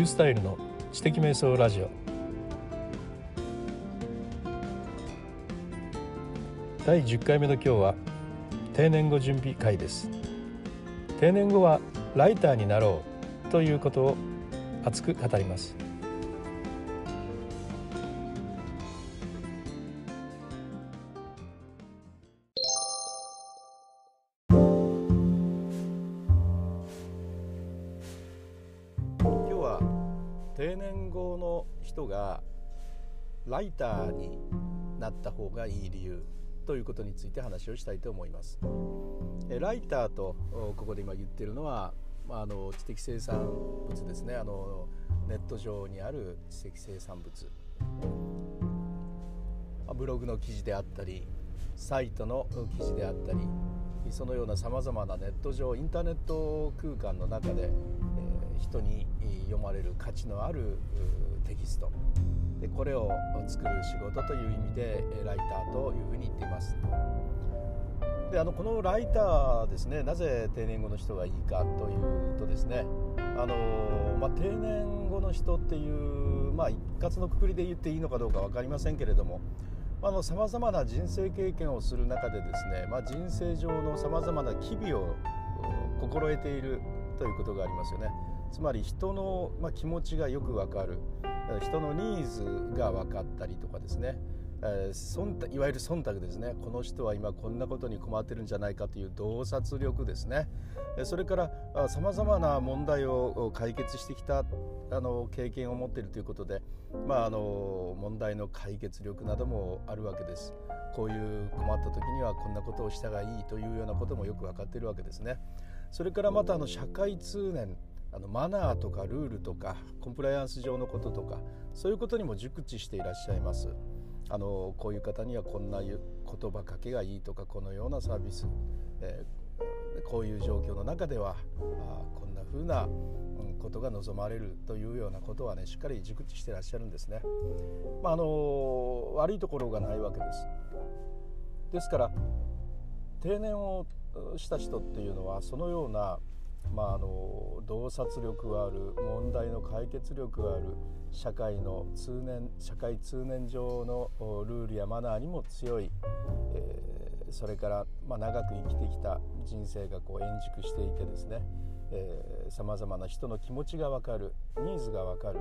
ュースタイルの知的瞑想ラジオ。第10回目の今日は定年後準備会です。定年後はライターになろうということを熱く語ります。定年後の人がライターになった方がいい理由ということについて話をしたいと思います。ライターとここで今言ってるのはあの知的生産物ですねあのネット上にある知的生産物ブログの記事であったりサイトの記事であったりそのようなさまざまなネット上インターネット空間の中で、人に読まれる価値のあるテキストでこれを作る仕事という意味でライターというふうに言っています。であのこのライターですねなぜ定年後の人がいいかというとですねあの、まあ、定年後の人っていう、まあ、一括のくくりで言っていいのかどうか分かりませんけれどもさまざまな人生経験をする中でですね、まあ、人生上のさまざまな機微を心得ているということがありますよねつまり人の、まあ、気持ちがよくわかる。人のニーズが分かったりとかですね。えー、いわゆる忖度ですね。この人は今こんなことに困ってるんじゃないかという洞察力ですね。それからさまざまな問題を解決してきたあの経験を持っているということで、まあ、あの問題の解決力などもあるわけです。こういう困った時にはこんなことをしたがいいというようなこともよく分かっているわけですね。それからまたあの社会通念。あのマナーとかルールとかコンプライアンス上のこととかそういうことにも熟知していらっしゃいます。あのこういう方にはこんな言葉かけがいいとかこのようなサービス、えー、こういう状況の中ではあこんな風なことが望まれるというようなことはねしっかり熟知してらっしゃるんですね。まあ、あの悪いところがないわけです。ですから定年をした人っていうのはそのようなまあ、あの洞察力がある問題の解決力がある社会の通念社会通念上のルールやマナーにも強い、えー、それから、まあ、長く生きてきた人生がこう円熟していてですねさまざまな人の気持ちが分かるニーズが分かる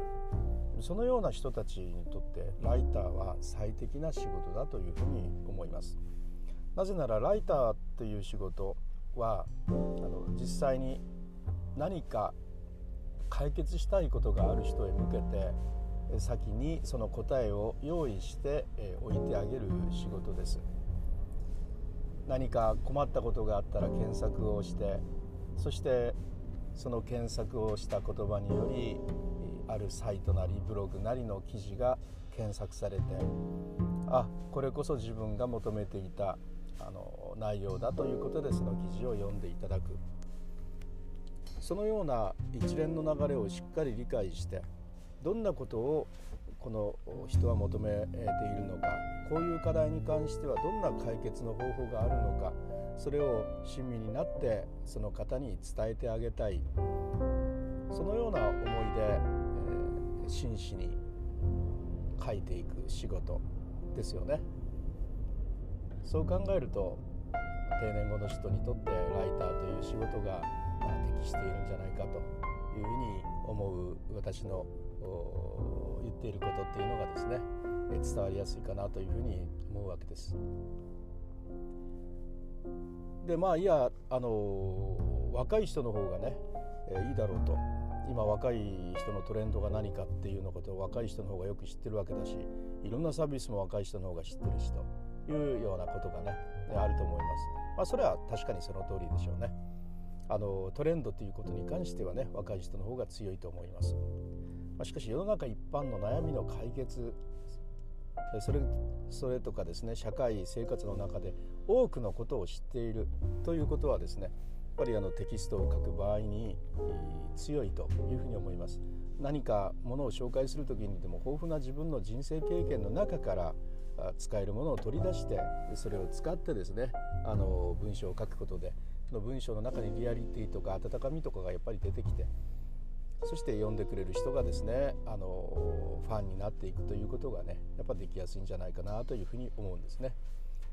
そのような人たちにとってライターは最適な仕事だというふうに思います。なぜならライターっていう仕事はあの実際に何か解決したいことがある人へ向けて先にその答えを用意して置いてあげる仕事です。何か困ったことがあったら検索をしてそしてその検索をした言葉によりあるサイトなりブログなりの記事が検索されてあこれこそ自分が求めていたあの内容だということでその記事を読んでいただく。そのような一連の流れをしっかり理解してどんなことをこの人は求めているのかこういう課題に関してはどんな解決の方法があるのかそれを親身になってその方に伝えてあげたいそのような思いで、えー、真摯に書いていく仕事ですよね。そう考えると定年後の人にとってライターという仕事が適しているんじゃないかというふうに思う私の言っていることっていうのがですね伝わりやすいかなというふうに思うわけです。でまあいやあの若い人の方がね、いいだろうと今若い人のトレンドが何かっていうのことを若い人の方がよく知ってるわけだしいろんなサービスも若い人の方が知ってるしというようなことがねあると思います。まあ、それは確かにその通りでしょうね。あのトレンドということに関してはね若い人の方が強いと思います、まあ、しかし世の中一般の悩みの解決それそれとかですね社会生活の中で多くのことを知っているということはですねやっぱりあのテキストを書く場合に強いというふうに思います。何かものを紹介する時にでも豊富な自分の人生経験の中から使えるものを取り出してそれを使ってですねあの文章を書くことでの文章の中にリアリティとか温かみとかがやっぱり出てきてそして呼んでくれる人がですねあのファンになっていくということがねやっぱできやすいんじゃないかなというふうに思うんですね。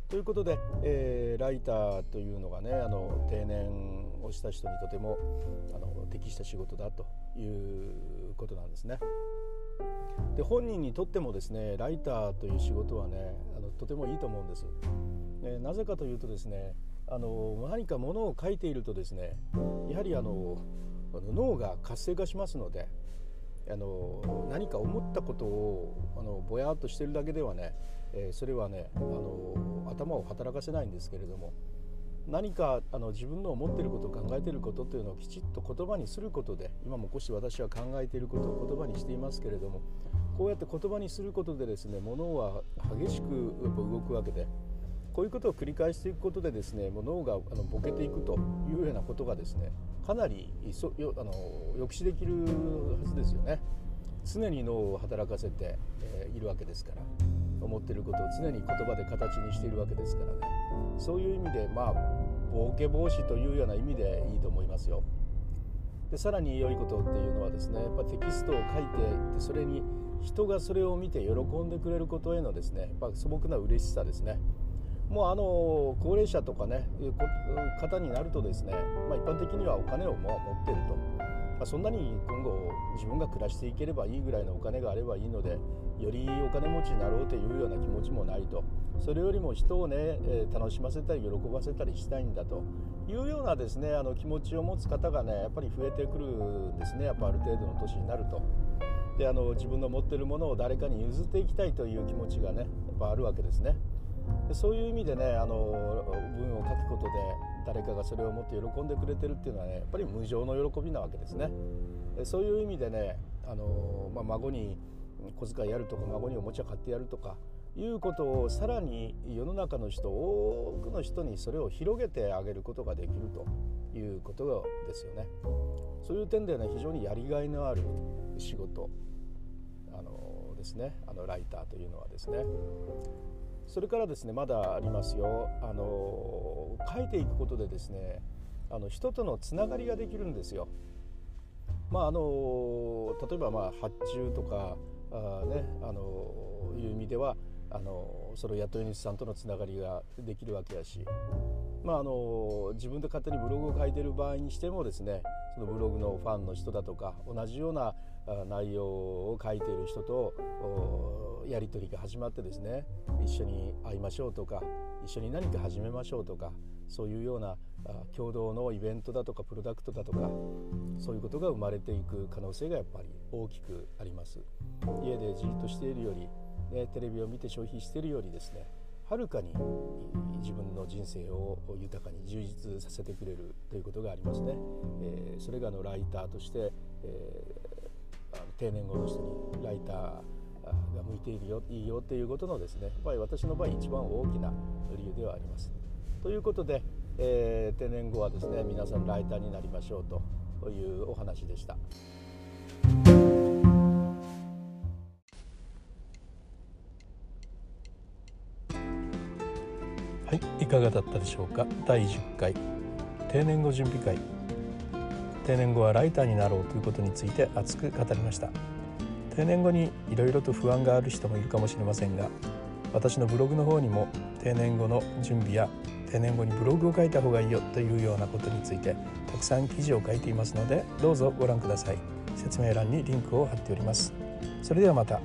ということで、えー、ライターというのがねあの定年をした人にとてもあの適した仕事だということなんですね。で本人にとってもですねライターという仕事はねあのとてもいいと思うんです。えなぜかというとですねあの何かものを書いているとですねやはりあの脳が活性化しますのであの何か思ったことをあのぼやっとしてるだけではね、えー、それはねあの頭を働かせないんですけれども何かあの自分の思っていること考えていることというのをきちっと言葉にすることで今もこうして私は考えていることを言葉にしていますけれどもこうやって言葉にすることでですね物は激しくやっぱ動くわけでこういうことを繰り返していくことでですねもう脳があのボケていくというようなことがですねかなりそよあの抑止できるはずですよね。常に脳を働かせて、えー、いるわけですから思っていることを常に言葉で形にしているわけですからね。そういう意味でまあボケ防止というような意味でいいと思いますよ。でさらに良いことっていうのはですねやっぱテキストを書いてでそれに人がそれを見て喜んでくれることへのですねやっぱ素朴な嬉しさですね。もうあの高齢者とかねいう方になるとですね、まあ、一般的にはお金をも持ってると、まあ、そんなに今後自分が暮らしていければいいぐらいのお金があればいいのでよりお金持ちになろうというような気持ちもないとそれよりも人をね、え楽しませたり喜ばせたりしたいんだというようなですねあの気持ちを持つ方がねやっぱり増えてくるんですねやっぱある程度の年になると。であの自分の持ってるものを誰かに譲っていきたいという気持ちがねやっぱあるわけですね。そういう意味でねあの文を書くことで誰かがそれをもって喜んでくれてるっていうのはねやっぱり無常の喜びなわけですね。そういう意味でねあの、まあ、孫に小遣いやるとか孫におもちゃ買ってやるとかいうことをさらに世の中の人多くの人にそれを広げてあげることができるということですよね。そういう点でね非常にやりがいのある仕事あのですねあのライターというのはですねそれからですねまだありますよあの書いていくことでですねあの人とのつながりができるんですよ。まああの例えばまあ発注とかあねあのいう意味ではあのその雇い主さんとのつながりができるわけやし、まあ、あの自分で勝手にブログを書いてる場合にしてもですねそのブログのファンの人だとか同じような内容を書いている人とやり取りが始まってですね一緒に会いましょうとか一緒に何か始めましょうとかそういうような共同のイベントだとかプロダクトだとかそういうことが生まれていく可能性がやっぱり大きくあります。家でじっとしているより、ね、テレビを見て消費しているよりですねはるかに自分の人生を豊かに充実させてくれるということがありますね、えー、それがのライターとして、えー、定年後の人にライターが向いているよいいよっていうことのですねやっぱり私の場合一番大きな理由ではあります。ということで、えー、定年後はですね皆さんライターになりましょうというお話でした。はい、いかがだったでしょうか？第10回。定年後準備会。定年後はライターになろうということについて熱く語りました。定年後にいろいろと不安がある人もいるかもしれませんが私のブログの方にも定年後の準備や定年後にブログを書いた方がいいよというようなことについてたくさん記事を書いていますのでどうぞご覧ください。説明欄にリンクを貼っております。それではまた。